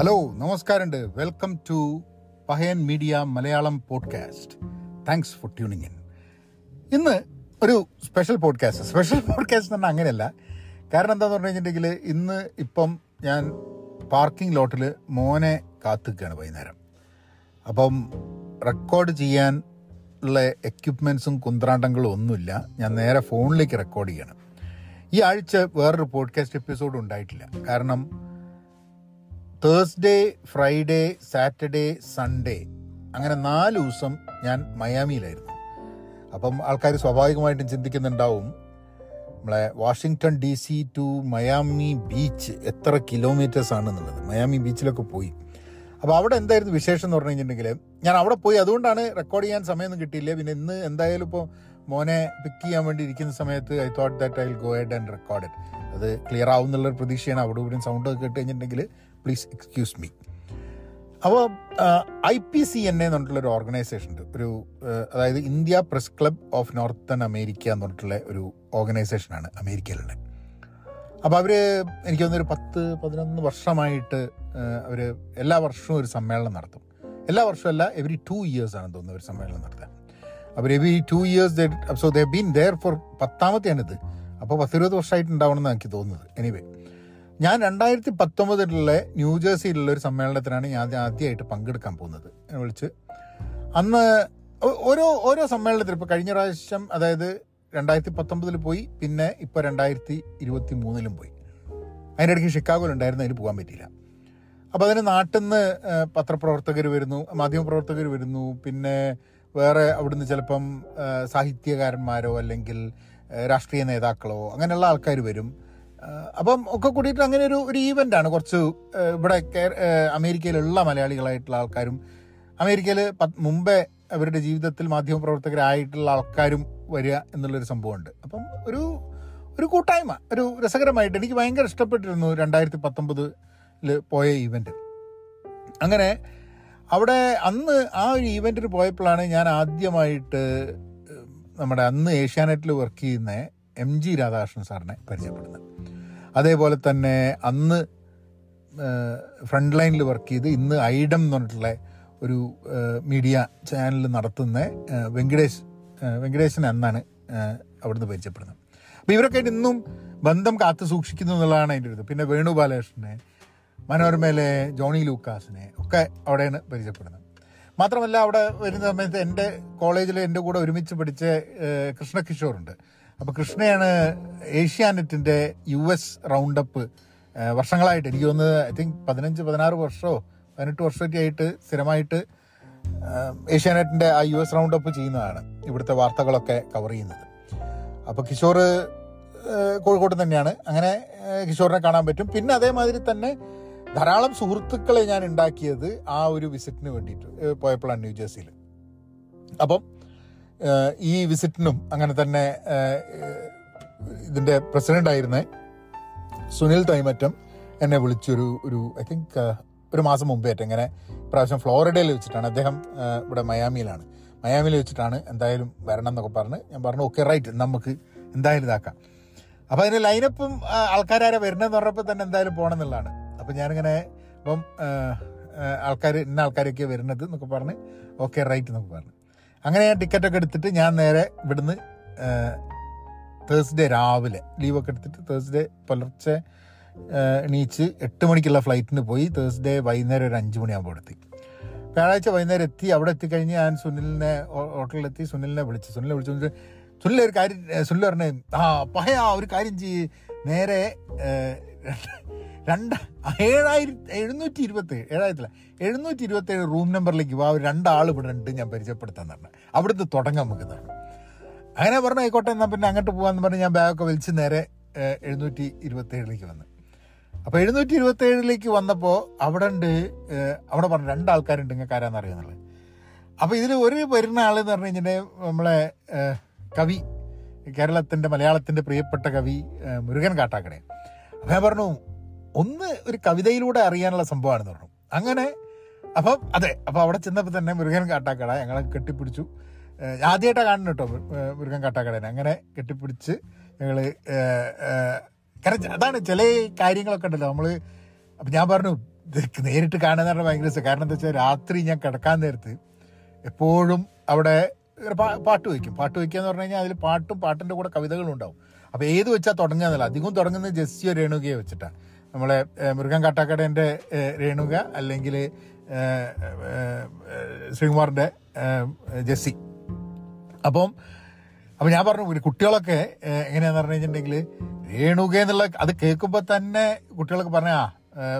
Hello നമസ്കാരമുണ്ട്. Welcome to Pahayan media Malayalam podcast thanks for tuning in ഇന്ന് ഒരു special podcast special podcast തന്നെ അങ്ങനെയല്ല. കാരണം എന്താന്ന് പറഞ്ഞു കഴിഞ്ഞിട്ടുണ്ടെങ്കിൽ ഇന്ന് ഇപ്പം ഞാൻ പാർക്കിംഗ് ലോട്ടിൽ മോനെ കാത്തുക്കുകയാണ് വൈകുന്നേരം. അപ്പം റെക്കോർഡ് ചെയ്യാൻ ഉള്ള എക്യുപ്മെൻസും കുന്ത്രാണ്ടങ്ങളും ഒന്നുമില്ല. ഞാൻ നേരെ ഫോണിലേക്ക് റെക്കോർഡ് ചെയ്യണം. ഈ ആഴ്ച വേറൊരു പോഡ്കാസ്റ്റ് എപ്പിസോഡ് ഉണ്ടായിട്ടില്ല. കാരണം തേഴ്സ്ഡേ ഫ്രൈഡേ സാറ്റർഡേ സൺഡേ അങ്ങനെ നാല് ദിവസം ഞാൻ മയാമിയിലായിരുന്നു. അപ്പം ആൾക്കാർ സ്വാഭാവികമായിട്ടും ചിന്തിക്കുന്നുണ്ടാവും നമ്മളെ Washington D C to Miami beach എത്ര കിലോമീറ്റേഴ്സ് ആണെന്നുള്ളത്. മയാമി ബീച്ചിലൊക്കെ പോയി. അപ്പോൾ അവിടെ എന്തായിരുന്നു വിശേഷം എന്ന് പറഞ്ഞു കഴിഞ്ഞിട്ടുണ്ടെങ്കിൽ ഞാൻ അവിടെ പോയി. അതുകൊണ്ടാണ് റെക്കോർഡ് ചെയ്യാൻ സമയമൊന്നും കിട്ടിയില്ല. പിന്നെ ഇന്ന് എന്തായാലും ഇപ്പോൾ മോനെ പിക്ക് ചെയ്യാൻ വേണ്ടി ഇരിക്കുന്ന സമയത്ത് I thought that I will go head and record അത് ക്ലിയർ ആവും എന്നുള്ളൊരു പ്രതീക്ഷയാണ്. അവിടെ ഇവിടെയും സൗണ്ട് കേട്ട് കഴിഞ്ഞിട്ടുണ്ടെങ്കിൽ പ്ലീസ് എക്സ്ക്യൂസ് മീ. അപ്പോൾ I P C N A എന്ന് പറഞ്ഞിട്ടുള്ള ഒരു ഓർഗനൈസേഷൻ ഉണ്ട്. ഒരു അതായത് India press club of northern America എന്ന് പറഞ്ഞിട്ടുള്ള ഒരു ഓർഗനൈസേഷനാണ് അമേരിക്കയിലുള്ള അപ്പോൾ അവർ എനിക്ക് തോന്നുന്നൊരു പത്ത് പതിനൊന്ന് വർഷമായിട്ട് അവർ എല്ലാ വർഷവും ഒരു സമ്മേളനം നടത്തും. എല്ലാ വർഷവും അല്ല എവറി ടു ഇയേഴ്സ് ആണ് തോന്നുന്നു ഒരു സമ്മേളനം നടത്തുക അപ്പോൾ every two years so they been there for പത്താമത്തെയാണിത്. അപ്പോൾ പത്തിരുപത് വർഷമായിട്ട് ഉണ്ടാവണമെന്നാണ് എനിക്ക് തോന്നുന്നത്. എനിവേ ഞാൻ രണ്ടായിരത്തി പത്തൊമ്പതിലുള്ള ന്യൂജേഴ്സിയിലുള്ള ഒരു സമ്മേളനത്തിനാണ് ഞാൻ ആദ്യ- ആദ്യമായിട്ട് പങ്കെടുക്കാൻ പോകുന്നത്. വിളിച്ച്. അന്ന് ഓരോ ഓരോ സമ്മേളനത്തിൽ ഇപ്പോൾ കഴിഞ്ഞ പ്രാവശ്യം അതായത് രണ്ടായിരത്തി പത്തൊമ്പതിൽ പോയി പിന്നെ ഇപ്പോൾ രണ്ടായിരത്തി ഇരുപത്തി മൂന്നിലും പോയി. അതിന്റെ ഇടയ്ക്ക് ഷിക്കാഗോയിലുണ്ടായിരുന്നു അതിന് പോകാൻ പറ്റിയില്ല. അപ്പോൾ അതിന് നാട്ടിൽ നിന്ന് പത്രപ്രവർത്തകർ വരുന്നു മാധ്യമപ്രവർത്തകർ വരുന്നു പിന്നെ വേറെ അവിടുന്ന് ചിലപ്പം സാഹിത്യകാരന്മാരോ അല്ലെങ്കിൽ രാഷ്ട്രീയ നേതാക്കളോ അങ്ങനെയുള്ള ആൾക്കാർ വരും. അപ്പം ഒക്കെ കൂടിയിട്ട് അങ്ങനെ ഒരു ഒരു ഈവന്റാണ് കുറച്ച് ഇവിടെ അമേരിക്കയിലുള്ള മലയാളികളായിട്ടുള്ള ആൾക്കാരും അമേരിക്കയിൽ മുമ്പേ അവരുടെ ജീവിതത്തിൽ മാധ്യമപ്രവർത്തകരായിട്ടുള്ള ആൾക്കാരും വരിക എന്നുള്ളൊരു സംഭവമുണ്ട്. അപ്പം ഒരു ഒരു കൂട്ടായ്മ ഒരു രസകരമായിട്ട് എനിക്ക് ഭയങ്കര ഇഷ്ടപ്പെട്ടിരുന്നു രണ്ടായിരത്തി പത്തൊമ്പതിൽ പോയ ഈവന്റ് അങ്ങനെ അവിടെ അന്ന് ആ ഒരു ഈവന്റിന് പോയപ്പോഴാണ് ഞാൻ ആദ്യമായിട്ട് നമ്മുടെ അന്ന് ഏഷ്യാനെറ്റിൽ വർക്ക് ചെയ്യുന്ന എം ജി രാധാകൃഷ്ണൻ സാറിനെ പരിചയപ്പെടുന്നത്. അതേപോലെ തന്നെ അന്ന് ഫ്രണ്ട് ലൈനിൽ വർക്ക് ചെയ്ത് ഇന്ന് ഐഡം എന്ന് പറഞ്ഞിട്ടുള്ള ഒരു മീഡിയ ചാനൽ നടത്തുന്ന വെങ്കടേഷ് വെങ്കടേഷൻ എന്നാണ് അവിടുന്ന് പരിചയപ്പെടുന്നത്. അപ്പോൾ ഇവരൊക്കെ ഇന്നും ബന്ധം കാത്തു സൂക്ഷിക്കുന്നു എന്നുള്ളതാണ് അതിന്റെ ഒരു പിന്നെ വേണു ബാലകൃഷ്ണനെ മനോരമയിലെ ജോണി ലൂക്കാസിനെ ഒക്കെ അവിടെയാണ് പരിചയപ്പെടുന്നത്. മാത്രമല്ല അവിടെ വരുന്ന സമയത്ത് എന്റെ കോളേജിൽ എന്റെ കൂടെ ഒരുമിച്ച് പഠിച്ച കൃഷ്ണകിഷോറുണ്ട്. അപ്പോൾ കൃഷ്ണയാണ് ഏഷ്യാനെറ്റിന്റെ യു എസ് റൗണ്ടപ്പ്. വർഷങ്ങളായിട്ട് എനിക്ക് തോന്നുന്നത് ഐ തിങ്ക് പതിനഞ്ച് പതിനാറ് വർഷമോ പതിനെട്ട് വർഷമൊക്കെ ആയിട്ട് സ്ഥിരമായിട്ട് ഏഷ്യാനെറ്റിന്റെ ആ യു എസ് റൗണ്ടപ്പ് ചെയ്യുന്നതാണ് ഇവിടുത്തെ വാർത്തകളൊക്കെ കവർ ചെയ്യുന്നത്. അപ്പോൾ കിഷോർ കോഴിക്കോട് തന്നെയാണ്. അങ്ങനെ കിഷോറിനെ കാണാൻ പറ്റും. പിന്നെ അതേമാതിരി തന്നെ ധാരാളം സുഹൃത്തുക്കളെ ഞാൻ ഉണ്ടാക്കിയത് ആ ഒരു വിസിറ്റിന് വേണ്ടിയിട്ട് പോയപ്പോഴാണ് ന്യൂജേഴ്സിയിൽ അപ്പം ഈ വിസിറ്റിനും അങ്ങനെ തന്നെ ഇതിന്റെ പ്രസിഡന്റ് ആയിരുന്ന സുനിൽ തൈമറ്റം എന്നെ വിളിച്ചൊരു ഒരു ഐ തിങ്ക് ഒരു മാസം മുമ്പേറ്റം. ഇങ്ങനെ പ്രാവശ്യം ഫ്ലോറിഡയിൽ വെച്ചിട്ടാണ്. അദ്ദേഹം ഇവിടെ മയാമിയിലാണ്. മയാമിയിൽ വെച്ചിട്ടാണ് എന്തായാലും വരണം എന്നൊക്കെ പറഞ്ഞ് ഞാൻ പറഞ്ഞു ഓക്കെ റൈറ്റ് നമുക്ക് എന്തായാലും ഇതാക്കാം. അപ്പോൾ അതിന് ലൈനപ്പും ആൾക്കാരാരെ വരണമെന്ന് പറഞ്ഞപ്പോൾ തന്നെ എന്തായാലും പോകണം എന്നുള്ളതാണ്. അപ്പം ഞാനിങ്ങനെ ഇപ്പം ആൾക്കാർ ഇന്ന ആൾക്കാരൊക്കെ വരുന്നത് എന്നൊക്കെ പറഞ്ഞ് ഓക്കെ റൈറ്റ് എന്നൊക്കെ പറഞ്ഞു. അങ്ങനെ ഞാൻ ടിക്കറ്റൊക്കെ എടുത്തിട്ട് ഞാൻ നേരെ ഇവിടുന്ന് തേഴ്സ്ഡേ രാവിലെ ലീവൊക്കെ എടുത്തിട്ട് തേഴ്സ്ഡേ പുലർച്ചെ എണീച്ച് എട്ട് മണിക്കുള്ള ഫ്ലൈറ്റിന് പോയി. തേഴ്സ്ഡേ വൈകുന്നേരം ഒരു അഞ്ച് മണിയാകുമ്പോൾ എത്തി വ്യാഴാഴ്ച വൈകുന്നേരം എത്തി. അവിടെ എത്തിക്കഴിഞ്ഞ് ഞാൻ സുനിലിനെ ഹോട്ടലിലെത്തി സുനിലിനെ വിളിച്ചു സുനിലിനെ വിളിച്ചു സുനിലൊരു കാര്യം സുനിൽ പറഞ്ഞേ ആ പഹയാ ഒരു കാര്യം ചെയ്യ്. നേരെ രണ്ട് ഏഴായിരത്തി എഴുന്നൂറ്റി ഇരുപത്തി ഏഴ് ഏഴായിരത്തില്ല എഴുന്നൂറ്റി ഇരുപത്തി ഏഴ് റൂം നമ്പറിലേക്ക് വാ രണ്ടാൾ ഇവിടെ ഉണ്ട് ഞാൻ പരിചയപ്പെടുത്താൻ പറഞ്ഞു. അവിടുന്ന് തുടങ്ങാൻ നമുക്ക് തന്നെ അങ്ങനെ പറഞ്ഞു ആയിക്കോട്ടെ എന്നാൽ പിന്നെ അങ്ങോട്ട് പോകാമെന്ന് പറഞ്ഞ് ഞാൻ ബാഗൊക്കെ വലിച്ച് നേരെ എഴുന്നൂറ്റി ഇരുപത്തി ഏഴിലേക്ക് വന്നു. അപ്പോൾ എഴുന്നൂറ്റി ഇരുപത്തി ഏഴിലേക്ക് വന്നപ്പോൾ അവിടെ ഉണ്ട് അവിടെ പറഞ്ഞു രണ്ടാൾക്കാരുണ്ട് നിങ്ങൾക്ക് ആരാന്ന് അറിയാന്നുള്ളത്. അപ്പോൾ ഇതിൽ ഒരു വരുന്ന ആളെന്ന് പറഞ്ഞു കഴിഞ്ഞിട്ടുണ്ടെങ്കിൽ നമ്മളെ കവി കേരളത്തിന്റെ മലയാളത്തിന്റെ പ്രിയപ്പെട്ട കവി മുരുകൻ കാട്ടാക്കട അപ്പോൾ ഞാൻ പറഞ്ഞു ഒന്ന് ഒരു കവിതയിലൂടെ അറിയാനുള്ള സംഭവമാണെന്ന് പറഞ്ഞു. അങ്ങനെ അപ്പം അതെ അപ്പോൾ അവിടെ ചെന്നപ്പോൾ തന്നെ മുരുകൻ കാട്ടാക്കട ഞങ്ങളെ കെട്ടിപ്പിടിച്ചു. ആദ്യമായിട്ടാണ് കാണുന്നത് കേട്ടോ മുരുകൻ കാട്ടാക്കടേനെ. അങ്ങനെ കെട്ടിപ്പിടിച്ച് ഞങ്ങൾ കാരണം അതാണ് ചില കാര്യങ്ങളൊക്കെ ഉണ്ടല്ലോ. നമ്മൾ അപ്പം ഞാൻ പറഞ്ഞു നേരിട്ട് നേരിട്ട് എന്ന് പറഞ്ഞാൽ ഭയങ്കര കാരണം എന്താ വെച്ചാൽ രാത്രി ഞാൻ കിടക്കാൻ നേരത്ത് എപ്പോഴും അവിടെ പാട്ട് വയ്ക്കും. പാട്ട് വയ്ക്കുക എന്ന് പറഞ്ഞു കഴിഞ്ഞാൽ അതിൽ പാട്ടും പാട്ടിന്റെ കൂടെ കവിതകളും ഉണ്ടാവും. അപ്പോൾ ഏത് വെച്ചാൽ തുടങ്ങാന്നല്ല അധികം തുടങ്ങുന്നത് ജെസ്സി രേണുകയെ വെച്ചിട്ടാണ്. നമ്മളെ മൃഗം കാട്ടാക്കടേന്റെ രേണുക അല്ലെങ്കിൽ ശ്രീകുമാറിന്റെ ജസ്സി. അപ്പം അപ്പം ഞാൻ പറഞ്ഞു ഒരു കുട്ടികളൊക്കെ എങ്ങനെയാന്ന് പറഞ്ഞു കഴിഞ്ഞിട്ടുണ്ടെങ്കിൽ രേണുക എന്നുള്ള അത് കേൾക്കുമ്പോൾ തന്നെ കുട്ടികളൊക്കെ പറഞ്ഞ ആ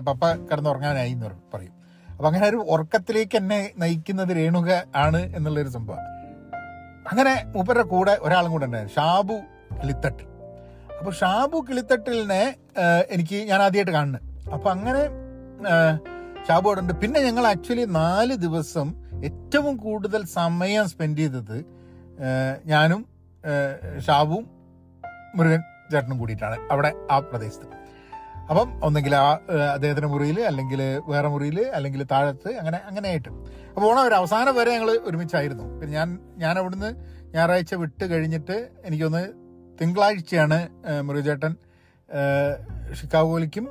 പപ്പ കിടന്നുറങ്ങാനായി എന്ന് പറ- പറയും. അപ്പം അങ്ങനെ ഒരു ഉറക്കത്തിലേക്ക് എന്നെ നയിക്കുന്നത് രേണുക ആണ് എന്നുള്ളൊരു സംഭവം. അങ്ങനെ മൂപ്പരുടെ കൂടെ ഒരാളും കൂടെ ഉണ്ടായിരുന്നു. ഷാബു കിളിത്തട്ട് അപ്പോൾ ഷാബു കിളിത്തട്ടിലിനെ എനിക്ക് ഞാൻ ആദ്യമായിട്ട് കാണുന്നത് അപ്പം അങ്ങനെ ഷാബു അവിടെ ഉണ്ട്. പിന്നെ ഞങ്ങൾ ആക്ച്വലി നാല് ദിവസം ഏറ്റവും കൂടുതൽ സമയം സ്പെൻഡ് ചെയ്തത് ഞാനും ഷാബും മുരുകൻ ചേട്ടനും കൂടിയിട്ടാണ് അവിടെ ആ പ്രദേശത്ത്. അപ്പം ഒന്നെങ്കിൽ ആ അദ്ദേഹത്തിന്റെ മുറിയിൽ അല്ലെങ്കിൽ വേറെ മുറിയിൽ അല്ലെങ്കിൽ താഴത്ത് അങ്ങനെ അങ്ങനെ ആയിട്ട് അപ്പോൾ ഓണം ഒരു അവസാനം വരെ ഞങ്ങൾ ഒരുമിച്ചായിരുന്നു. പിന്നെ ഞാൻ ഞാൻ അവിടുന്ന് ഞായറാഴ്ച വിട്ട് കഴിഞ്ഞിട്ട് എനിക്കൊന്ന് തിങ്കളാഴ്ചയാണ് മുരുകചേട്ടൻ ഷിക്കാഗോയിലേക്കും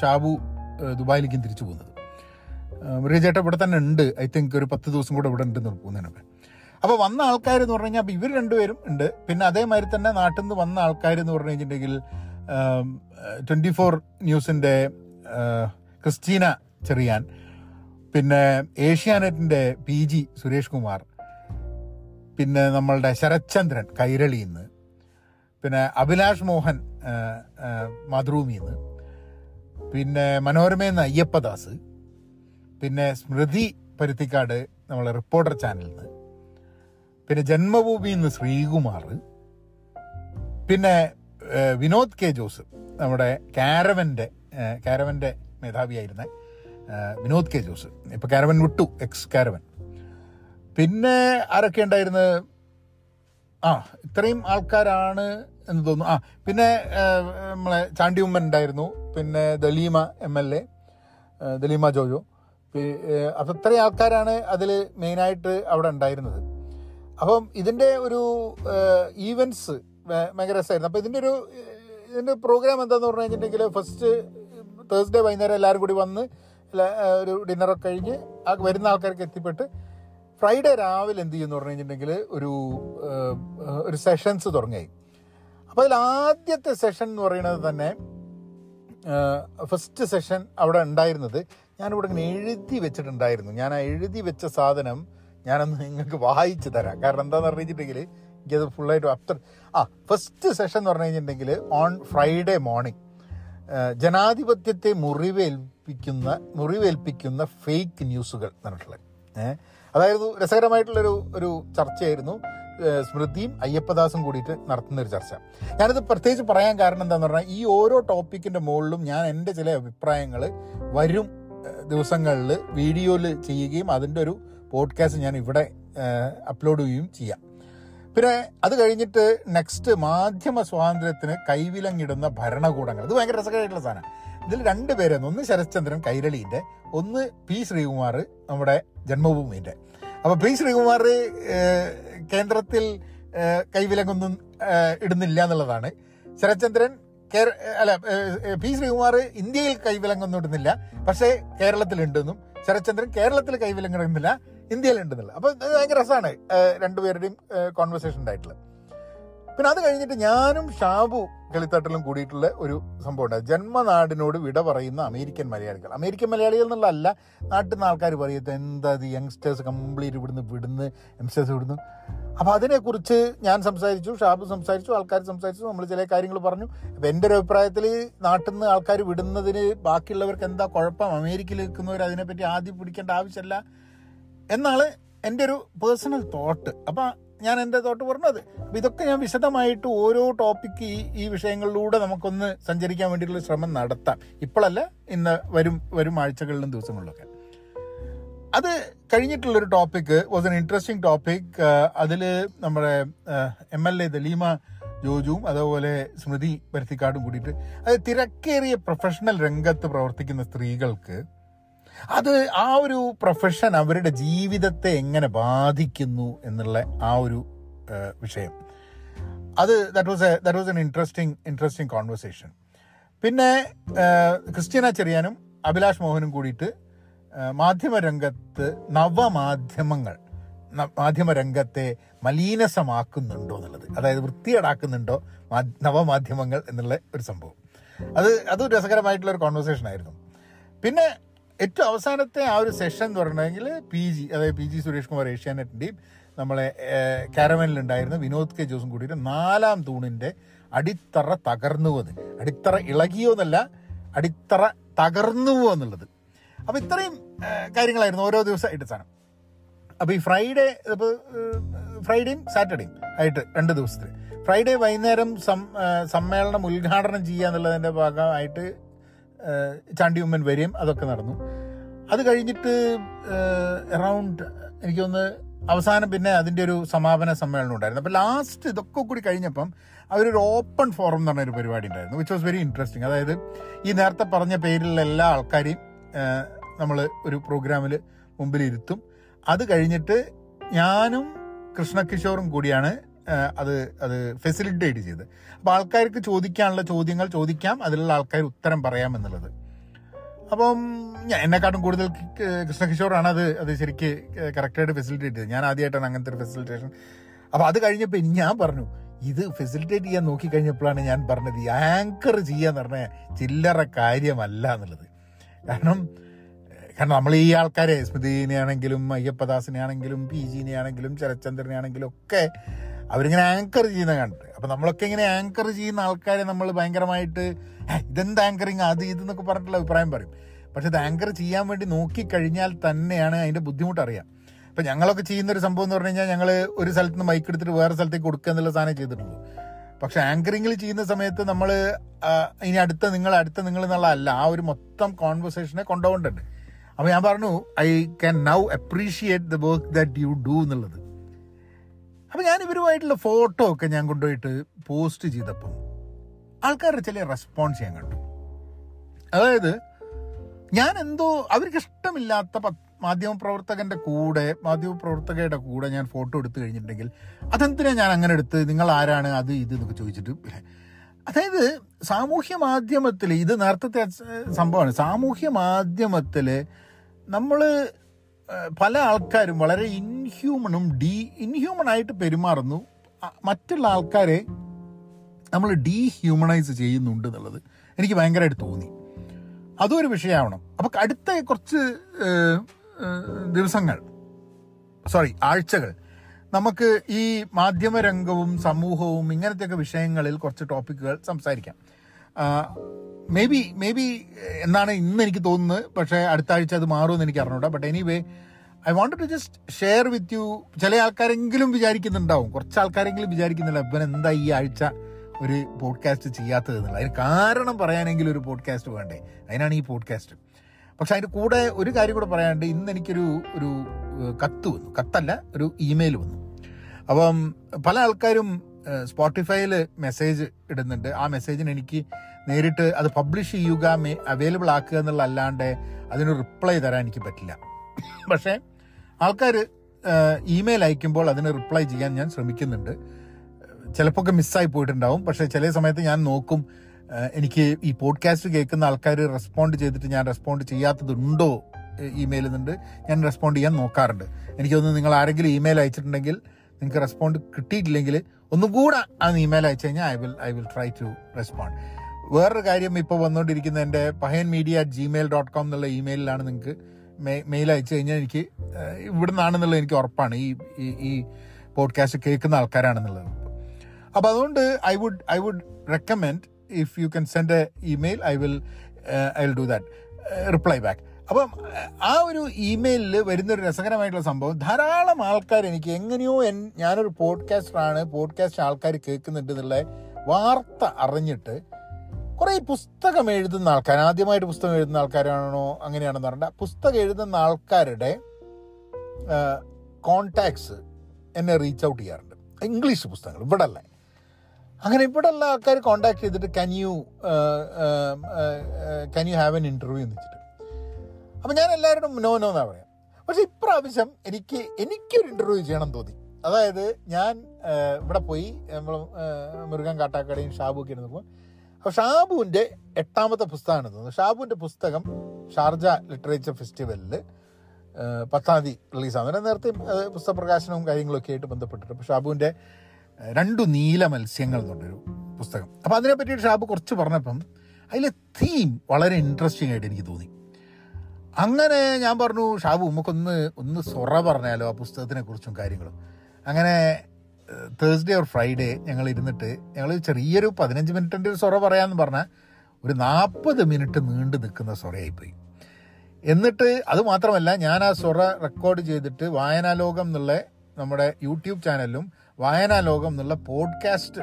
ഷാബു ദുബായിലേക്കും തിരിച്ചു പോകുന്നത്. മുരുകചേട്ടൻ ഇവിടെ തന്നെ ഉണ്ട്. ഐ തിങ്ക് ഒരു പത്ത് ദിവസം കൂടെ ഇവിടെ ഉണ്ടെന്ന് പോകുന്നതിനൊക്കെ അപ്പോൾ വന്ന ആൾക്കാർ എന്ന് പറഞ്ഞു കഴിഞ്ഞാൽ ഇവർ രണ്ടുപേരും ഉണ്ട്. പിന്നെ അതേമാതിരി തന്നെ നാട്ടിൽ നിന്ന് വന്ന ആൾക്കാർ എന്ന് പറഞ്ഞു കഴിഞ്ഞിട്ടുണ്ടെങ്കിൽ ട്വന്റി ഫോർ ന്യൂസിന്റെ ക്രിസ്റ്റീന ചെറിയാൻ പിന്നെ ഏഷ്യാനെറ്റിന്റെ പി ജി സുരേഷ് കുമാർ പിന്നെ നമ്മളുടെ ശരത്ചന്ദ്രൻ കൈരളിയിൽ നിന്ന് പിന്നെ അഭിലാഷ് മോഹൻ നിന്ന് പിന്നെ മനോരമയെന്ന് അയ്യപ്പദാസ്. പിന്നെ സ്മൃതി പരുത്തിക്കാട് നമ്മളെ റിപ്പോർട്ടർ ചാനലിൽ നിന്ന് പിന്നെ ജന്മഭൂമിയിൽ നിന്ന് ശ്രീകുമാർ. പിന്നെ വിനോദ് കെ ജോസ് നമ്മുടെ കാരവന്റെ കാരവന്റെ മേധാവിയായിരുന്ന വിനോദ് കെ ജോസ്. ഇപ്പം കാരവൻ വിട്ടു എക്സ് കാരവൻ. പിന്നെ ആരൊക്കെ ഉണ്ടായിരുന്നു ആ ഇത്രയും ആൾക്കാരാണ് എന്ന് തോന്നുന്നു. ആ പിന്നെ നമ്മളെ ചാണ്ടി ഉമ്മൻ ഉണ്ടായിരുന്നു. പിന്നെ Daleema M L A Daleema Jojo. അപ്പം ഇത്രയും ആൾക്കാരാണ് അതിൽ മെയിനായിട്ട് അവിടെ ഉണ്ടായിരുന്നത്. അപ്പം ഇതിന്റെ ഒരു ഈവൻസ് ഭയങ്കര രസമായിരുന്നു. അപ്പം ഇതിന്റെ ഒരു ഇതിന്റെ പ്രോഗ്രാം എന്താന്ന് പറഞ്ഞു കഴിഞ്ഞിട്ടുണ്ടെങ്കിൽ ഫസ്റ്റ് തേഴ്സ്ഡേ വൈകുന്നേരം എല്ലാവരും കൂടി വന്ന് ഒരു ഡിന്നറൊക്കെ കഴിഞ്ഞ് ആ വരുന്ന ആൾക്കാർക്ക് എത്തിപ്പെട്ട് ഫ്രൈഡേ രാവിലെ എന്ത് ചെയ്യുമെന്ന് പറഞ്ഞു കഴിഞ്ഞിട്ടുണ്ടെങ്കിൽ ഒരു ഒരു സെഷൻസ് തുടങ്ങി. അപ്പോൾ അതിൽ ആദ്യത്തെ സെഷൻ എന്ന് പറയുന്നത് തന്നെ ഫസ്റ്റ് സെഷൻ അവിടെ ഉണ്ടായിരുന്നത് ഞാനിവിടെ ഇങ്ങനെ എഴുതി വെച്ചിട്ടുണ്ടായിരുന്നു. ഞാൻ ആ എഴുതി വെച്ച സാധനം ഞാനൊന്ന് നിങ്ങൾക്ക് വായിച്ചു തരാം. കാരണം എന്താണെന്ന് അറിയിച്ചിട്ടുണ്ടെങ്കിൽ എനിക്കത് ഫുള്ളായിട്ട് അത്ര ആ ഫസ്റ്റ് സെഷൻ എന്ന് പറഞ്ഞു കഴിഞ്ഞിട്ടുണ്ടെങ്കിൽ ഓൺ ഫ്രൈഡേ മോർണിംഗ് ജനാധിപത്യത്തെ മുറിവേൽപ്പിക്കുന്ന മുറിവേൽപ്പിക്കുന്ന ഫേക്ക് ന്യൂസുകൾ എന്നിട്ടുള്ളത് അതായത് രസകരമായിട്ടുള്ളൊരു ഒരു ചർച്ചയായിരുന്നു. സ്മൃതിയും അയ്യപ്പദാസും കൂടിയിട്ട് നടത്തുന്ന ഒരു ചർച്ച. ഞാനിത് പ്രത്യേകിച്ച് പറയാൻ കാരണം എന്താന്ന് പറഞ്ഞാൽ ഈ ഓരോ ടോപ്പിക്കിന്റെ മുകളിലും ഞാൻ എന്റെ ചില അഭിപ്രായങ്ങൾ വരും ദിവസങ്ങളിൽ വീഡിയോയിൽ ചെയ്യുകയും അതിന്റെ ഒരു പോഡ്കാസ്റ്റ് ഞാൻ ഇവിടെ അപ്ലോഡ് ചെയ്യുകയും ചെയ്യാം. പിന്നെ അത് കഴിഞ്ഞിട്ട് നെക്സ്റ്റ് മാധ്യമ സ്വാതന്ത്ര്യത്തിന് കൈവിലങ്ങിടുന്ന ഭരണകൂടങ്ങൾ. ഇത് ഭയങ്കര രസകരമായിട്ടുള്ള സാധനം. ഇതിൽ രണ്ട് പേരായിരുന്നു ഒന്ന് ശരത്ചന്ദ്രൻ കൈരളിന്റെ ഒന്ന് പി ശ്രീകുമാർ നമ്മുടെ ജന്മഭൂമിന്റെ. അപ്പൊ പി ശ്രീകുമാർ കേന്ദ്രത്തിൽ കൈവിലങ്ങൊന്നും ഇടുന്നില്ല എന്നുള്ളതാണ്. ശരത്ചന്ദ്രൻ കേര- അല്ല പി ശ്രീകുമാർ ഇന്ത്യയിൽ കൈവിലങ്ങൊന്നും ഇടുന്നില്ല. പക്ഷേ കേരളത്തിലുണ്ടെന്നും ശരത്ചന്ദ്രൻ കേരളത്തിൽ കൈവിലങ്ങിടുന്നില്ല ഇന്ത്യയിൽ ഉണ്ടെന്നില്ല അപ്പൊ ഭയങ്കര രസമാണ് രണ്ടുപേരുടെയും കോൺവെർസേഷൻ ഉണ്ടായിട്ടുള്ളത് പിന്നെ അത് കഴിഞ്ഞിട്ട് ഞാനും ഷാബു കളിത്തട്ടലും കൂടിയിട്ടുള്ള ഒരു സംഭവം ഉണ്ട് ജന്മനാടിനോട് വിട പറയുന്ന അമേരിക്കൻ മലയാളികൾ. അമേരിക്കൻ മലയാളികൾ എന്നുള്ളതല്ല നാട്ടിൽ നിന്ന് ആൾക്കാർ പറയുന്നത് എന്താ ഇത്? യങ്സ്റ്റേഴ്സ് കംപ്ലീറ്റ് ഇവിടുന്ന് വിടുന്ന് യങ്സ്റ്റേഴ്സ് വിടുന്നു അപ്പോൾ അതിനെക്കുറിച്ച് ഞാൻ സംസാരിച്ചു ഷാബു സംസാരിച്ചു ആൾക്കാർ സംസാരിച്ചു നമ്മൾ ചില കാര്യങ്ങൾ പറഞ്ഞു. അപ്പോൾ എന്റെ ഒരു അഭിപ്രായത്തിൽ നാട്ടിൽ നിന്ന് ആൾക്കാർ വിടുന്നതിന് ബാക്കിയുള്ളവർക്ക് എന്താ കുഴപ്പം? അമേരിക്കയിൽ നിൽക്കുന്നവർ അതിനെപ്പറ്റി ആദ്യം പിടിക്കേണ്ട ആവശ്യമില്ല. എന്നാണ് എന്റെ ഒരു പേഴ്സണൽ തോട്ട് അപ്പം ഞാൻ എന്റെ തോട്ട് പറഞ്ഞത്? അപ്പം ഇതൊക്കെ ഞാൻ വിശദമായിട്ട് ഓരോ ടോപ്പിക്ക് ഈ ഈ വിഷയങ്ങളിലൂടെ നമുക്കൊന്ന് സഞ്ചരിക്കാൻ വേണ്ടിയിട്ടുള്ള ശ്രമം നടത്താം. ഇപ്പോഴല്ല ഇന്ന് വരും വരും ആഴ്ചകളിലും ദിവസങ്ങളിലൊക്കെ. അത് കഴിഞ്ഞിട്ടുള്ളൊരു topic was an interesting topic അതിൽ നമ്മുടെ എം എൽ എ ദലീമ ജോജുവും അതേപോലെ സ്മൃതി പരുത്തിക്കാടും കൂടിയിട്ട് അത് തിരക്കേറിയ പ്രൊഫഷണൽ രംഗത്ത് പ്രവർത്തിക്കുന്ന സ്ത്രീകൾക്ക് അത് ആ ഒരു പ്രൊഫഷൻ അവരുടെ ജീവിതത്തെ എങ്ങനെ ബാധിക്കുന്നു എന്നുള്ള ആ ഒരു വിഷയം. അത് that was a that was an interesting interesting conversation പിന്നെ ക്രിസ്ത്യന ചെറിയാനും അഭിലാഷ് മോഹനും കൂടിയിട്ട് മാധ്യമരംഗത്ത് നവമാധ്യമങ്ങൾ മാധ്യമരംഗത്തെ മലീനസമാക്കുന്നുണ്ടോ എന്നുള്ളത്. അതായത് വൃത്തിയേടാക്കുന്നുണ്ടോ നവമാധ്യമങ്ങൾ എന്നുള്ള ഒരു സംഭവം. അത് അത് രസകരമായിട്ടുള്ള ഒരു കോൺവെർസേഷൻ ആയിരുന്നു. പിന്നെ ഏറ്റവും അവസാനത്തെ ആ ഒരു സെഷൻ എന്ന് പറഞ്ഞിട്ടുണ്ടെങ്കിൽ പി ജി അതായത് പി ജി സുരേഷ് കുമാർ ഏഷ്യാനെറ്റിന്റെയും നമ്മളെ കാരവനിലുണ്ടായിരുന്ന വിനോദ് കെ ജോസും കൂടിയിട്ട് നാലാം തൂണിന്റെ അടിത്തറ തകർന്നു എന്ന് അടിത്തറ ഇളകിയോ എന്നല്ല അടിത്തറ തകർന്നു എന്നുള്ളത് അപ്പോൾ ഇത്രയും കാര്യങ്ങളായിരുന്നു ഓരോ ദിവസമായിട്ട് സാധനം. അപ്പോൾ ഈ ഫ്രൈഡേ ഇപ്പോൾ ഫ്രൈഡേയും സാറ്റർഡേയും ആയിട്ട് രണ്ട് ദിവസത്തിൽ ഫ്രൈഡേ വൈകുന്നേരം സമ്മേളനം ഉദ്ഘാടനം ചെയ്യുക എന്നുള്ളതിന്റെ ഭാഗമായിട്ട് ഏ, ചാണ്ടി ഉമ്മൻ വരെയും അതൊക്കെ നടന്നു. അത് കഴിഞ്ഞിട്ട് എറൗണ്ട് എനിക്കൊന്ന് അവസാനം പിന്നെ അതിന്റെ ഒരു സമാപന സമ്മേളനം ഉണ്ടായിരുന്നു. അപ്പോൾ ലാസ്റ്റ് ഇതൊക്കെ കൂടി കഴിഞ്ഞപ്പം അവരൊരു ഓപ്പൺ ഫോറം എന്ന് പറഞ്ഞൊരു പരിപാടി ഉണ്ടായിരുന്നു വിച്ച് വാസ് വെരി ഇൻട്രസ്റ്റിംഗ് അതായത് ഈ നേരത്തെ പറഞ്ഞ പേരിലുള്ള എല്ലാ ആൾക്കാരെയും നമ്മൾ ഒരു പ്രോഗ്രാമിൽ മുമ്പിൽ ഇരുത്തും അത് കഴിഞ്ഞിട്ട് ഞാനും കൃഷ്ണകിഷോറും കൂടിയാണ് അത് അത് ഫെസിലിറ്റേറ്റ് ചെയ്ത്. അപ്പോൾ ആൾക്കാർക്ക് ചോദിക്കാനുള്ള ചോദ്യങ്ങൾ ചോദിക്കാം അതിലുള്ള ആൾക്കാർ ഉത്തരം പറയാം എന്നുള്ളത് അപ്പം എന്നെക്കാട്ടും കൂടുതൽ കൃഷ്ണകിഷോറാണ് അത് അത് ശരിക്ക് കറക്റ്റായിട്ട് ഫെസിലിറ്റേറ്റ് ചെയ്തത്. ഞാൻ ആദ്യമായിട്ടാണ് അങ്ങനത്തെ ഒരു ഫെസിലിറ്റേഷൻ അപ്പോൾ അത് കഴിഞ്ഞപ്പോൾ ഞാൻ പറഞ്ഞു ഇത് ഫെസിലിറ്റേറ്റ് ചെയ്യാൻ നോക്കി കഴിഞ്ഞപ്പോഴാണ് ഞാൻ പറഞ്ഞത് ഈ ആങ്കർ ചെയ്യാന്ന് പറഞ്ഞ ചില്ലറ കാര്യമല്ല എന്നുള്ളത്. കാരണം കാരണം നമ്മൾ ഈ ആൾക്കാരെ സ്മൃതിനെ ആണെങ്കിലും അയ്യപ്പദാസിനെ ആണെങ്കിലും പി ജിനെ ആണെങ്കിലും ശരത്ചന്ദ്രനെ ആണെങ്കിലും ഒക്കെ അവരിങ്ങനെ ആങ്കർ ചെയ്യുന്ന കണ്ടിട്ട്. അപ്പം നമ്മളൊക്കെ ഇങ്ങനെ ആങ്കർ ചെയ്യുന്ന ആൾക്കാരെ നമ്മൾ ഭയങ്കരമായിട്ട് "ഹേ, ഇതെന്ത് ആങ്കറിങ് അത് ഇതെന്നൊക്കെ പറഞ്ഞിട്ടുള്ള അഭിപ്രായം പറയും. പക്ഷെ ഇത് ആങ്കർ ചെയ്യാൻ വേണ്ടി നോക്കിക്കഴിഞ്ഞാൽ തന്നെയാണ് അതിന്റെ ബുദ്ധിമുട്ട് അറിയാം. ഇപ്പൊ ഞങ്ങളൊക്കെ ചെയ്യുന്ന ഒരു സംഭവം എന്ന് പറഞ്ഞു കഴിഞ്ഞാൽ ഞങ്ങൾ ഒരു സ്ഥലത്ത് നിന്ന് മൈക്ക് എടുത്തിട്ട് വേറെ സ്ഥലത്തേക്ക് കൊടുക്കുക എന്നുള്ള സാധനം ചെയ്തിട്ടുള്ളൂ. പക്ഷെ ആങ്കറിങ്ങിൽ ചെയ്യുന്ന സമയത്ത് നമ്മൾ ഇനി അടുത്ത നിങ്ങൾ അടുത്ത നിങ്ങൾ എന്നുള്ള അല്ല ആ ഒരു മൊത്തം കോൺവെർസേഷനെ കൊണ്ടുപോകേണ്ടത് അപ്പോൾ ഞാൻ പറഞ്ഞു I can now appreciate the work that you do എന്നുള്ളത്. അപ്പൊ ഞാൻ ഇവരുമായിട്ടുള്ള ഫോട്ടോ ഒക്കെ ഞാൻ കൊണ്ടുപോയിട്ട് പോസ്റ്റ് ചെയ്തപ്പം ആൾക്കാരുടെ ചില റെസ്പോൺസ് ഞാൻ കണ്ടു. അതായത് ഞാൻ എന്തോ അവർക്ക് ഇഷ്ടമില്ലാത്ത മാധ്യമപ്രവർത്തകന്റെ കൂടെ മാധ്യമപ്രവർത്തകയുടെ കൂടെ ഞാൻ ഫോട്ടോ എടുത്തു കഴിഞ്ഞിട്ടുണ്ടെങ്കിൽ അതെന്തിനാ ഞാൻ അങ്ങനെ എടുത്ത് നിങ്ങൾ ആരാണ് അത് ഇത് എന്നൊക്കെ ചോദിച്ചിട്ട് അതായത് സാമൂഹ്യ മാധ്യമത്തിൽ ഇത് നേരത്തെ സംഭവമാണ്. സാമൂഹ്യ മാധ്യമത്തിൽ നമ്മൾ പല ആൾക്കാരും വളരെ ഇൻഹ്യൂമണും ഡീ ഇൻഹ്യൂമൺ ആയിട്ട് പെരുമാറുന്നു. മറ്റുള്ള ആൾക്കാരെ നമ്മൾ ഡീഹ്യൂമണൈസ് ചെയ്യുന്നുണ്ട് എന്നുള്ളത് എനിക്ക് ഭയങ്കരമായിട്ട് തോന്നി. അതും ഒരു വിഷയമാവണം. അപ്പം അടുത്ത കുറച്ച് ദിവസങ്ങൾ സോറി ആഴ്ചകൾ. നമുക്ക് ഈ മാധ്യമരംഗവും സമൂഹവും ഇങ്ങനത്തെയൊക്കെ വിഷയങ്ങളിൽ കുറച്ച് ടോപ്പിക്കുകൾ സംസാരിക്കാം. മേ ബി മേ ബി എന്നാണ് ഇന്ന് എനിക്ക് തോന്നുന്നത്. പക്ഷേ അടുത്ത ആഴ്ച അത് മാറുമെന്ന് എനിക്ക് അറിഞ്ഞൂടാ. But anyway I want to just share with you ചില ആൾക്കാരെങ്കിലും വിചാരിക്കുന്നുണ്ടാവും. കുറച്ച് ആൾക്കാരെങ്കിലും വിചാരിക്കുന്നില്ല ഇവൻ എന്താ ഈ ആഴ്ച ഒരു പോഡ്കാസ്റ്റ് ചെയ്യാത്തത് എന്നുള്ളത് അതിന് കാരണം പറയാനെങ്കിലും ഒരു പോഡ്കാസ്റ്റ് വേണ്ടേ? അതിനാണ് ഈ പോഡ്കാസ്റ്റ് പക്ഷെ അതിന്റെ കൂടെ ഒരു കാര്യം കൂടെ പറയാനുണ്ട്. ഇന്ന് എനിക്കൊരു ഒരു കത്ത് വന്നു. കത്തല്ല ഒരു ഇമെയിൽ വന്നു. അപ്പം പല ആൾക്കാരും സ്പോട്ടിഫൈയിൽ മെസ്സേജ് ഇടുന്നുണ്ട്. ആ മെസ്സേജിന് എനിക്ക് നേരിട്ട് അത് പബ്ലിഷ് ചെയ്യുക അവൈലബിൾ ആക്കുക എന്നുള്ള അല്ലാണ്ട് അതിന് റിപ്ലൈ തരാൻ എനിക്ക് പറ്റില്ല. പക്ഷേ ആൾക്കാർ ഇമെയിൽ അയക്കുമ്പോൾ അതിന് റിപ്ലൈ ചെയ്യാൻ ഞാൻ ശ്രമിക്കുന്നുണ്ട്. ചിലപ്പോൾ ഒക്കെ മിസ്സായി പോയിട്ടുണ്ടാവും. പക്ഷേ ചില സമയത്ത് ഞാൻ നോക്കും എനിക്ക് ഈ പോഡ്കാസ്റ്റ് കേൾക്കുന്ന ആൾക്കാർ റെസ്പോണ്ട് ചെയ്തിട്ട് ഞാൻ റെസ്പോണ്ട് ചെയ്യാത്തതുണ്ടോ ഇമെയിൽ നിന്നുണ്ട് ഞാൻ റെസ്പോണ്ട് ചെയ്യാൻ നോക്കാറുണ്ട്. എനിക്ക് തോന്നുന്നു നിങ്ങൾ ആരെങ്കിലും ഇമെയിൽ അയച്ചിട്ടുണ്ടെങ്കിൽ നിങ്ങൾക്ക് റെസ്പോണ്ട് കിട്ടിയിട്ടില്ലെങ്കിൽ ഒന്നും കൂടെ ആ ഇമെയിൽ അയച്ചു കഴിഞ്ഞാൽ I will I will try to respond വേറൊരു കാര്യം ഇപ്പോൾ വന്നുകൊണ്ടിരിക്കുന്ന എന്റെ Pahayan media at Gmail dot com എന്നുള്ള ഇമെയിലാണ് നിങ്ങൾക്ക് മെയിൽ അയച്ചു കഴിഞ്ഞാൽ എനിക്ക് ഇവിടെ നിന്നാണെന്നുള്ളത് എനിക്ക് ഉറപ്പാണ്. ഈ ഈ- ഈ പോഡ്കാസ്റ്റ് കേൾക്കുന്ന ആൾക്കാരാണെന്നുള്ളത്. അപ്പോൾ അതുകൊണ്ട് I would I would recommend if you can send a email I will I will do that reply back അപ്പം ആ ഒരു ഇമെയിലിൽ വരുന്നൊരു രസകരമായിട്ടുള്ള സംഭവം. ധാരാളം ആൾക്കാർ എനിക്ക് എങ്ങനെയോ എൻ ഞാനൊരു പോഡ്കാസ്റ്ററാണ് പോഡ്കാസ്റ്റ് ആൾക്കാർ കേൾക്കുന്നുണ്ട് എന്നുള്ള വാർത്ത അറിഞ്ഞിട്ട് കുറേ പുസ്തകം എഴുതുന്ന ആൾക്കാർ ആദ്യമായിട്ട് പുസ്തകം എഴുതുന്ന ആൾക്കാരാണോ അങ്ങനെയാണെന്ന് പറഞ്ഞാൽ പുസ്തകം എഴുതുന്ന ആൾക്കാരുടെ കോണ്ടാക്ട്സ് എന്നെ റീച്ച് ഔട്ട് ചെയ്യാറുണ്ട്. ഇംഗ്ലീഷ് പുസ്തകങ്ങൾ ഇവിടെ അല്ല അങ്ങനെ ഇവിടെ ഉള്ള ആൾക്കാർ കോണ്ടാക്ട് ചെയ്തിട്ട് can you can you have an interview എന്ന് വെച്ചിട്ട്. അപ്പം ഞാൻ എല്ലാവരോടും നോ നോ എന്നാണ് പറയാം. പക്ഷെ ഇപ്രാവശ്യം എനിക്ക് എനിക്കൊരു ഇന്റർവ്യൂ ചെയ്യണം തോന്നി. അതായത് ഞാൻ ഇവിടെ പോയി നമ്മൾ മുരുകൻ കാട്ടാക്കടയും ഷാബു ഒക്കെ ഇരുന്നപ്പോൾ അപ്പോൾ ഷാബുവിന്റെ എട്ടാമത്തെ പുസ്തകമാണ് തോന്നുന്നത് ഷാബുവിന്റെ പുസ്തകം ഷാർജ ലിറ്ററേച്ചർ ഫെസ്റ്റിവലിൽ പത്താം തീയതി റിലീസാകും നേരത്തെ ഏഹ്, പുസ്തക പ്രകാശനവും കാര്യങ്ങളൊക്കെ ആയിട്ട് ബന്ധപ്പെട്ടിട്ട് അപ്പോൾ ഷാബുവിന്റെ രണ്ടു നീല മത്സ്യങ്ങൾ എന്നുള്ളൊരു പുസ്തകം. അപ്പോൾ അതിനെപ്പറ്റി ഷാബു കുറച്ച് പറഞ്ഞപ്പം അതിലെ തീം വളരെ ഇൻട്രസ്റ്റിംഗ് ആയിട്ട് എനിക്ക് തോന്നി. അങ്ങനെ ഞാൻ പറഞ്ഞു ഷാബു നമുക്കൊന്ന് ഒന്ന് സൊറ പറഞ്ഞാലോ ആ പുസ്തകത്തിനെ കുറിച്ചും കാര്യങ്ങളും. അങ്ങനെ തേഴ്സ്ഡേ ഓർ ഫ്രൈഡേ ഞങ്ങൾ ഇരുന്നിട്ട് ഞങ്ങൾ ചെറിയൊരു പതിനഞ്ച് മിനിറ്റിന്റെ ഒരു സൊറ പറയാമെന്ന് പറഞ്ഞാൽ ഒരു നാൽപ്പത് മിനിറ്റ് നീണ്ടു നിൽക്കുന്ന സൊറയായിപ്പോയി. എന്നിട്ട് അത് മാത്രമല്ല ഞാൻ ആ സൊറ റെക്കോർഡ് ചെയ്തിട്ട് വായനാലോകം എന്നുള്ള നമ്മുടെ യൂട്യൂബ് ചാനലിലും വായനാലോകം എന്നുള്ള പോഡ്കാസ്റ്റ്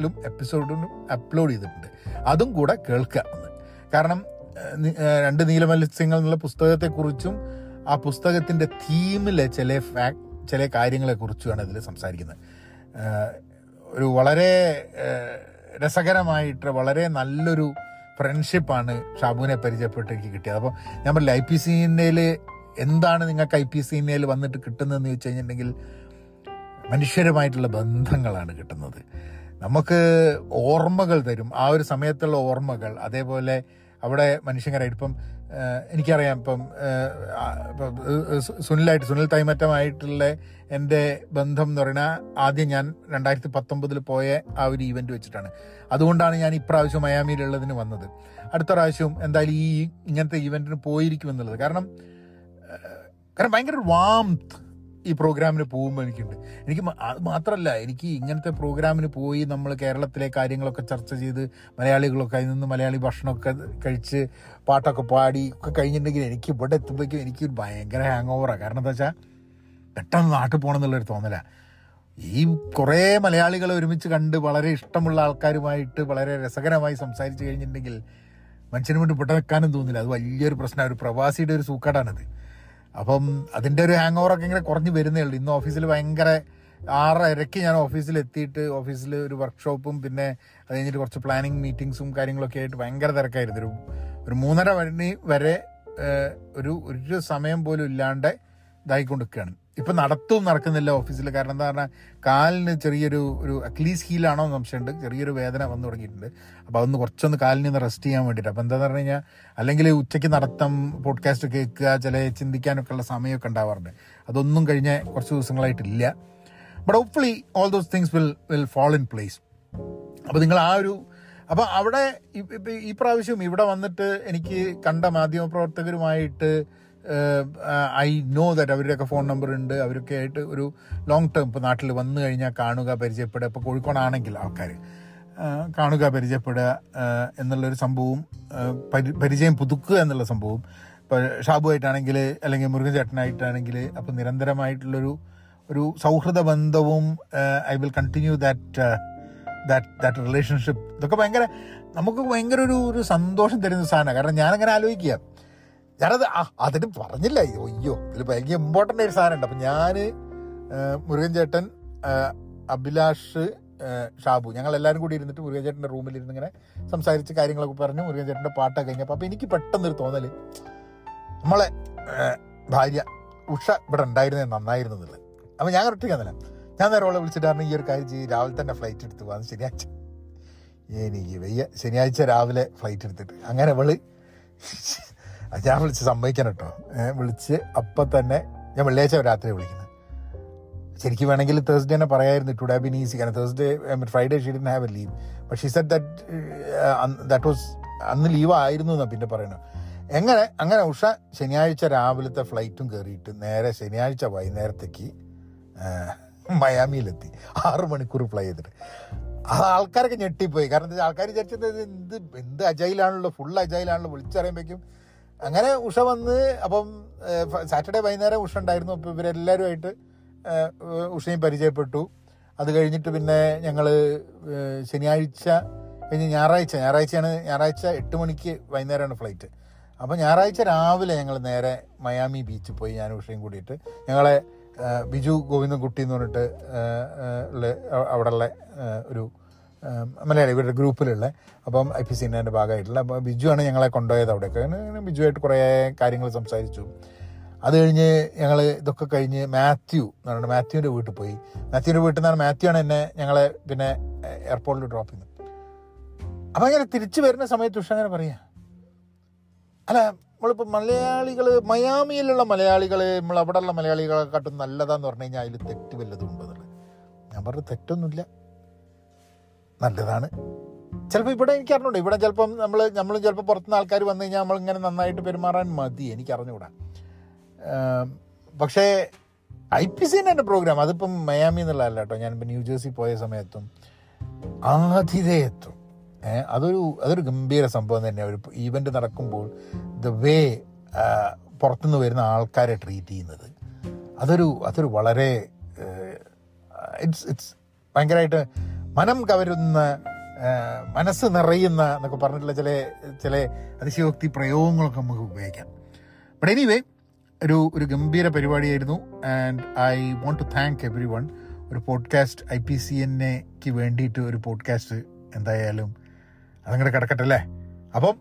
ലും എപ്പിസോഡിലും അപ്ലോഡ് ചെയ്തിട്ടുണ്ട്. അതും കൂടെ കേൾക്കുക കാരണം രണ്ട് നീലമത്സ്യങ്ങൾ എന്നുള്ള പുസ്തകത്തെക്കുറിച്ചും ആ പുസ്തകത്തിന്റെ തീമിലെ ചില ഫാക്ട് ചില കാര്യങ്ങളെക്കുറിച്ചുമാണ് ഇതിൽ സംസാരിക്കുന്നത്. ഒരു വളരെ രസകരമായിട്ട് വളരെ നല്ലൊരു ഫ്രണ്ട്ഷിപ്പാണ് ഷാബുവിനെ പരിചയപ്പെട്ട് എനിക്ക് കിട്ടിയത്. അപ്പോൾ ഞാൻ പറഞ്ഞില്ല ഐ പി സി എന്താണ് നിങ്ങൾക്ക് ഐ പി സി വന്നിട്ട് കിട്ടുന്നതെന്ന് ചോദിച്ചു കഴിഞ്ഞിട്ടുണ്ടെങ്കിൽ മനുഷ്യരുമായിട്ടുള്ള ബന്ധങ്ങളാണ് കിട്ടുന്നത്. നമുക്ക് ഓർമ്മകൾ തരും. ആ ഒരു സമയത്തുള്ള ഓർമ്മകൾ അതേപോലെ അവിടെ മനുഷ്യങ്കരായിട്ട് ഇപ്പം എനിക്കറിയാം ഇപ്പം സുനിലായിട്ട് സുനിൽ തൈമറ്റമായിട്ടുള്ള എന്റെ ബന്ധം എന്ന് പറയുന്നത് ആദ്യം ഞാൻ രണ്ടായിരത്തി പത്തൊമ്പതിൽ പോയ ആ ഒരു ഈവന്റ് വെച്ചിട്ടാണ്. അതുകൊണ്ടാണ് ഞാൻ ഇപ്രാവശ്യം മയാമിയിലുള്ളതിന് വന്നത്. അടുത്ത പ്രാവശ്യം എന്തായാലും ഈ ഇങ്ങനത്തെ ഈവന്റിന് പോയിരിക്കുമെന്നുള്ളത് കാരണം കാരണം ഭയങ്കര വാംത്ത് ഈ പ്രോഗ്രാമിന് പോകുമ്പോൾ എനിക്കുണ്ട്. എനിക്ക് അത് മാത്രമല്ല എനിക്ക് ഇങ്ങനത്തെ പ്രോഗ്രാമിന് പോയി നമ്മൾ കേരളത്തിലെ കാര്യങ്ങളൊക്കെ ചർച്ച ചെയ്ത് മലയാളികളൊക്കെ അതിൽ നിന്ന് മലയാളി ഭക്ഷണമൊക്കെ കഴിച്ച് പാട്ടൊക്കെ പാടി ഒക്കെ കഴിഞ്ഞിട്ടുണ്ടെങ്കിൽ എനിക്ക് ഇവിടെ എത്തുമ്പോഴേക്കും എനിക്ക് ഭയങ്കര ഹാങ് ഓവറാണ് കാരണം എന്താ വെച്ചാൽ പെട്ടെന്ന് നാട്ടിൽ പോകണം എന്നുള്ളൊരു തോന്നലാണ് ഈ കുറേ മലയാളികളെ ഒരുമിച്ച് കണ്ട് വളരെ ഇഷ്ടമുള്ള ആൾക്കാരുമായിട്ട് വളരെ രസകരമായി സംസാരിച്ച് കഴിഞ്ഞിട്ടുണ്ടെങ്കിൽ മനുഷ്യന് വേണ്ടി പെട്ടെന്ന് വെക്കാനും തോന്നില്ല. അത് വലിയൊരു പ്രശ്നമാണ് ഒരു പ്രവാസിയുടെ ഒരു സൂക്കാടാണത്. അപ്പം അതിന്റെ ഒരു ഹാങ് ഓവറൊക്കെ ഇങ്ങനെ കുറഞ്ഞ് വരുന്നേ ഉള്ളൂ. ഇന്ന് ഓഫീസിൽ ഭയങ്കര ആറരയ്ക്ക് ഞാൻ ഓഫീസിൽ എത്തിയിട്ട് ഓഫീസിൽ ഒരു വർക്ക്ഷോപ്പും പിന്നെ അത് കഴിഞ്ഞിട്ട് കുറച്ച് പ്ലാനിങ് മീറ്റിങ്സും കാര്യങ്ങളൊക്കെ ആയിട്ട് ഭയങ്കര തിരക്കായിരുന്നു. ഒരു ഒരു മൂന്നര മണി വരെ ഒരു ഒരു സമയം പോലും ഇല്ലാണ്ട് ഇതായിക്കൊണ്ടിരിക്കുകയാണ്. ഇപ്പം നടത്തും നടക്കുന്നില്ല ഓഫീസിൽ. കാരണം എന്താ പറഞ്ഞാൽ കാലിന് ചെറിയൊരു ഒരു അക്ലീസ് ഹീലാണോ എന്ന് സംശയമുണ്ട്. ചെറിയൊരു വേദന വന്നു തുടങ്ങിയിട്ടുണ്ട്. അപ്പോൾ അതൊന്ന് കുറച്ചൊന്ന് കാലിന് ഒന്ന് റെസ്റ്റ് ചെയ്യാൻ വേണ്ടിയിട്ട്. അപ്പോൾ എന്താണെന്ന് പറഞ്ഞു കഴിഞ്ഞാൽ അല്ലെങ്കിൽ ഉച്ചയ്ക്ക് നടത്തം പോഡ്കാസ്റ്റ് കേൾക്കുക ചില ചിന്തിക്കാനൊക്കെ ഉള്ള സമയമൊക്കെ ഉണ്ടാവാറുണ്ട്. അതൊന്നും കഴിഞ്ഞ കുറച്ച് ദിവസങ്ങളായിട്ടില്ല. But hopefully all those things will will fall in place അപ്പോൾ നിങ്ങൾ ആ ഒരു അപ്പോൾ അവിടെ ഈ പ്രാവശ്യം ഇവിടെ വന്നിട്ട് എനിക്ക് കണ്ട മാധ്യമപ്രവർത്തകരുമായിട്ട് ഐ നോ ദാറ്റ് അവരുടെയൊക്കെ ഫോൺ നമ്പർ ഉണ്ട്. അവരൊക്കെ ആയിട്ട് ഒരു ലോങ് ടേം ഇപ്പോൾ നാട്ടിൽ വന്നു കഴിഞ്ഞാൽ കാണുക പരിചയപ്പെടുക. ഇപ്പോൾ കോഴിക്കോടാണെങ്കിൽ ആൾക്കാർ കാണുക പരിചയപ്പെടുക എന്നുള്ളൊരു സംഭവവും പരിചയം പുതുക്കുക എന്നുള്ള സംഭവവും. ഇപ്പോൾ ഷാബുവായിട്ടാണെങ്കിൽ അല്ലെങ്കിൽ മുരുകൻ ചേട്ടനായിട്ടാണെങ്കിൽ അപ്പോൾ നിരന്തരമായിട്ടുള്ളൊരു ഒരു സൗഹൃദ ബന്ധവും I will continue that that that relationship ഇതൊക്കെ ഭയങ്കര നമുക്ക് ഭയങ്കര ഒരു ഒരു സന്തോഷം തരുന്ന സാധനമാണ്. കാരണം ഞാനങ്ങനെ ആലോചിക്കുക. ഞാനത് ആ, അതിന് പറഞ്ഞില്ല. അയ്യോ അയ്യോ. ഇതിൽ ഭയങ്കര ഇമ്പോർട്ടന്റ് ഒരു സാധനമുണ്ട്. അപ്പം ഞാൻ മുരുകൻ ചേട്ടൻ അഭിലാഷ് ഷാബു ഞങ്ങൾ എല്ലാവരും കൂടി ഇരുന്നിട്ട് മുരുകൻ ചേട്ടന്റെ റൂമിൽ ഇരുന്ന് ഇങ്ങനെ സംസാരിച്ച് കാര്യങ്ങളൊക്കെ പറഞ്ഞു മുരുകൻ ചേട്ടന്റെ പാട്ടൊക്കെ കഴിഞ്ഞപ്പോൾ അപ്പം എനിക്ക് പെട്ടെന്നൊരു തോന്നൽ നമ്മളെ ഭാര്യ ഉഷ ഇവിടെ ഉണ്ടായിരുന്നേ നന്നായിരുന്നു എന്നുള്ളത് അപ്പം ഞാൻ ഒറ്റയ്ക്കാന്നല്ല ഞാൻ നേരെ അവളെ വിളിച്ചിട്ടാണ് ഈ ഒരു കാര്യം ചെയ്ത് രാവിലെ തന്നെ ഫ്ലൈറ്റ് എടുത്ത് പോകാൻ ശനിയാഴ്ച. എനിക്ക് വയ്യ. ശനിയാഴ്ച രാവിലെ ഫ്ലൈറ്റ് എടുത്തിട്ട്. അങ്ങനെ അവൾ അത് ഞാൻ വിളിച്ച് സമ്മതിക്കണം കേട്ടോ വിളിച്ച് അപ്പം തന്നെ ഞാൻ വെള്ളിയാഴ്ച രാത്രി വിളിക്കുന്നത്. ശരിക്കും വേണമെങ്കിൽ തേഴ്സ്ഡേ തന്നെ പറയായിരുന്നു ടു ഹാവ് ബിൻ ഈസി കാരണം Thursday Friday she didn't have a leave പക്ഷേ she said that that was അന്ന് ലീവ് ആയിരുന്നു എന്നാണ് പിന്നെ പറയുന്നത് എങ്ങനെ അങ്ങനെ ഉഷ ശനിയാഴ്ച രാവിലത്തെ ഫ്ലൈറ്റും കയറിയിട്ട് നേരെ ശനിയാഴ്ച വൈകുന്നേരത്തേക്ക് മയാമിയിലെത്തി. ആറ് മണിക്കൂർ ഫ്ലൈ ചെയ്തിട്ട്. അത് ആൾക്കാരൊക്കെ ഞെട്ടിപ്പോയി. കാരണം ആൾക്കാർ വിചാരിച്ചത് എന്ത് എന്ത് അജൈലാണല്ലോ ഫുൾ അജൈലാണല്ലോ വിളിച്ചറിയുമ്പോഴേക്കും അങ്ങനെ ഉഷ വന്ന് അപ്പം സാറ്റർഡേ വൈകുന്നേരം ഉഷ ഉണ്ടായിരുന്നു. അപ്പോൾ ഇവരെല്ലാവരുമായിട്ട് ഉഷയും പരിചയപ്പെട്ടു. അത് കഴിഞ്ഞിട്ട് പിന്നെ ഞങ്ങൾ ശനിയാഴ്ച കഴിഞ്ഞ് ഞായറാഴ്ച ഞായറാഴ്ചയാണ് ഞായറാഴ്ച എട്ട് മണിക്ക് വൈകുന്നേരമാണ് ഫ്ലൈറ്റ്. അപ്പോൾ ഞായറാഴ്ച രാവിലെ ഞങ്ങൾ നേരെ മയാമി ബീച്ചിൽ പോയി ഞാൻ ഉഷയും കൂടിയിട്ട്. ഞങ്ങളെ ബിജു ഗോവിന്ദൻകുട്ടി എന്ന് പറഞ്ഞിട്ട് ഉള്ള അവിടെയുള്ള ഒരു മലയാളി ഇവരുടെ ഗ്രൂപ്പിലുള്ള അപ്പം ഐ പി സിന്റെ ഭാഗമായിട്ടുള്ള. അപ്പോൾ ബിജുവാണ് ഞങ്ങളെ കൊണ്ടുപോയത് അവിടെയൊക്കെ അങ്ങനെ ബിജുവായിട്ട് കുറേ കാര്യങ്ങൾ സംസാരിച്ചു. അത് കഴിഞ്ഞ് ഞങ്ങൾ ഇതൊക്കെ കഴിഞ്ഞ് മാത്യു എന്ന് പറഞ്ഞിട്ട് മാത്യുവിന്റെ വീട്ടിൽ പോയി. മാത്യുവിന്റെ വീട്ടിൽ നിന്നാണ് മാത്യു ആണ് എന്നെ ഞങ്ങളെ പിന്നെ എയർപോർട്ടിൽ ഡ്രോപ്പ് ചെയ്യുന്നത്. അപ്പം അങ്ങനെ തിരിച്ചു വരുന്ന സമയത്ത് ഉഷ അങ്ങനെ പറയാ അല്ല നമ്മളിപ്പോൾ മലയാളികൾ മയാമിയിലുള്ള മലയാളികൾ നമ്മൾ അവിടെയുള്ള മലയാളികളെക്കാട്ടും നല്ലതാന്ന് പറഞ്ഞു കഴിഞ്ഞാൽ അതിൽ തെറ്റ് വല്ലതും ഉണ്ടെന്നുള്ളത് ഞാൻ പറഞ്ഞു തെറ്റൊന്നുമില്ല. നല്ലതാണ്. ചിലപ്പോൾ ഇവിടെ എനിക്ക് അറിഞ്ഞൂടെ. ഇവിടെ ചിലപ്പം നമ്മൾ നമ്മൾ ചിലപ്പോൾ പുറത്തുനിന്ന് ആൾക്കാർ വന്നു കഴിഞ്ഞാൽ നമ്മളിങ്ങനെ നന്നായിട്ട് പെരുമാറാൻ മതി. എനിക്ക് അറിഞ്ഞുകൂടാ പക്ഷേ ഐ പി സി എന്റെ പ്രോഗ്രാം അതിപ്പം മയാമി എന്നുള്ളതല്ല കേട്ടോ. ഞാനിപ്പോൾ ന്യൂ ജേഴ്സി പോയ സമയത്തും ആതിഥേയത്വം. അതൊരു അതൊരു ഗംഭീര സംഭവം തന്നെയാണ് ഒരു ഈവന്റ് നടക്കുമ്പോൾ ദ വേ പുറത്തുനിന്ന് വരുന്ന ആൾക്കാരെ ട്രീറ്റ് ചെയ്യുന്നത്. അതൊരു അതൊരു വളരെ ഇറ്റ്സ് ഇറ്റ്സ് ഭയങ്കരമായിട്ട് മനം കവരുന്ന മനസ്സ് നിറയുന്ന എന്നൊക്കെ പറഞ്ഞിട്ടുള്ള ചില ചില അതിശയോക്തി പ്രയോഗങ്ങളൊക്കെ നമുക്ക് ഉപയോഗിക്കാം. ബട്ട് എനിവേ ഒരു ഒരു ഗംഭീര പരിപാടിയായിരുന്നു. And I want to thank everyone ഒരു പോഡ്കാസ്റ്റ് ഐ പി സി എന്നെക്ക് വേണ്ടിയിട്ട് ഒരു പോഡ്കാസ്റ്റ് എന്തായാലും അതങ്ങോട്ട് കിടക്കട്ടെ അല്ലേ? അപ്പം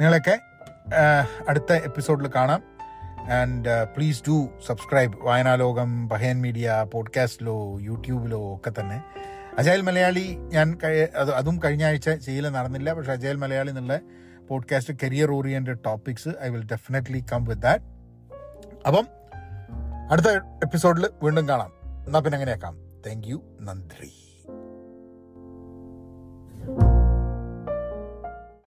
നിങ്ങളൊക്കെ അടുത്ത എപ്പിസോഡിൽ കാണാം. And please do subscribe Vayanalokam Pahayan media പോഡ്കാസ്റ്റിലോ യൂട്യൂബിലോ ഒക്കെ തന്നെ. അജയൽ മലയാളി ഞാൻ അത് കഴിഞ്ഞ ആഴ്ച ചെയ്യൽ നടന്നില്ല. പക്ഷേ അജയൽ മലയാളി എന്നുള്ള podcast career oriented topics I will definitely come with that അപ്പം അടുത്ത എപ്പിസോഡിൽ വീണ്ടും കാണാം. എന്നാൽ പിന്നെ അങ്ങനെയാക്കാം താങ്ക് യു നന്ദി.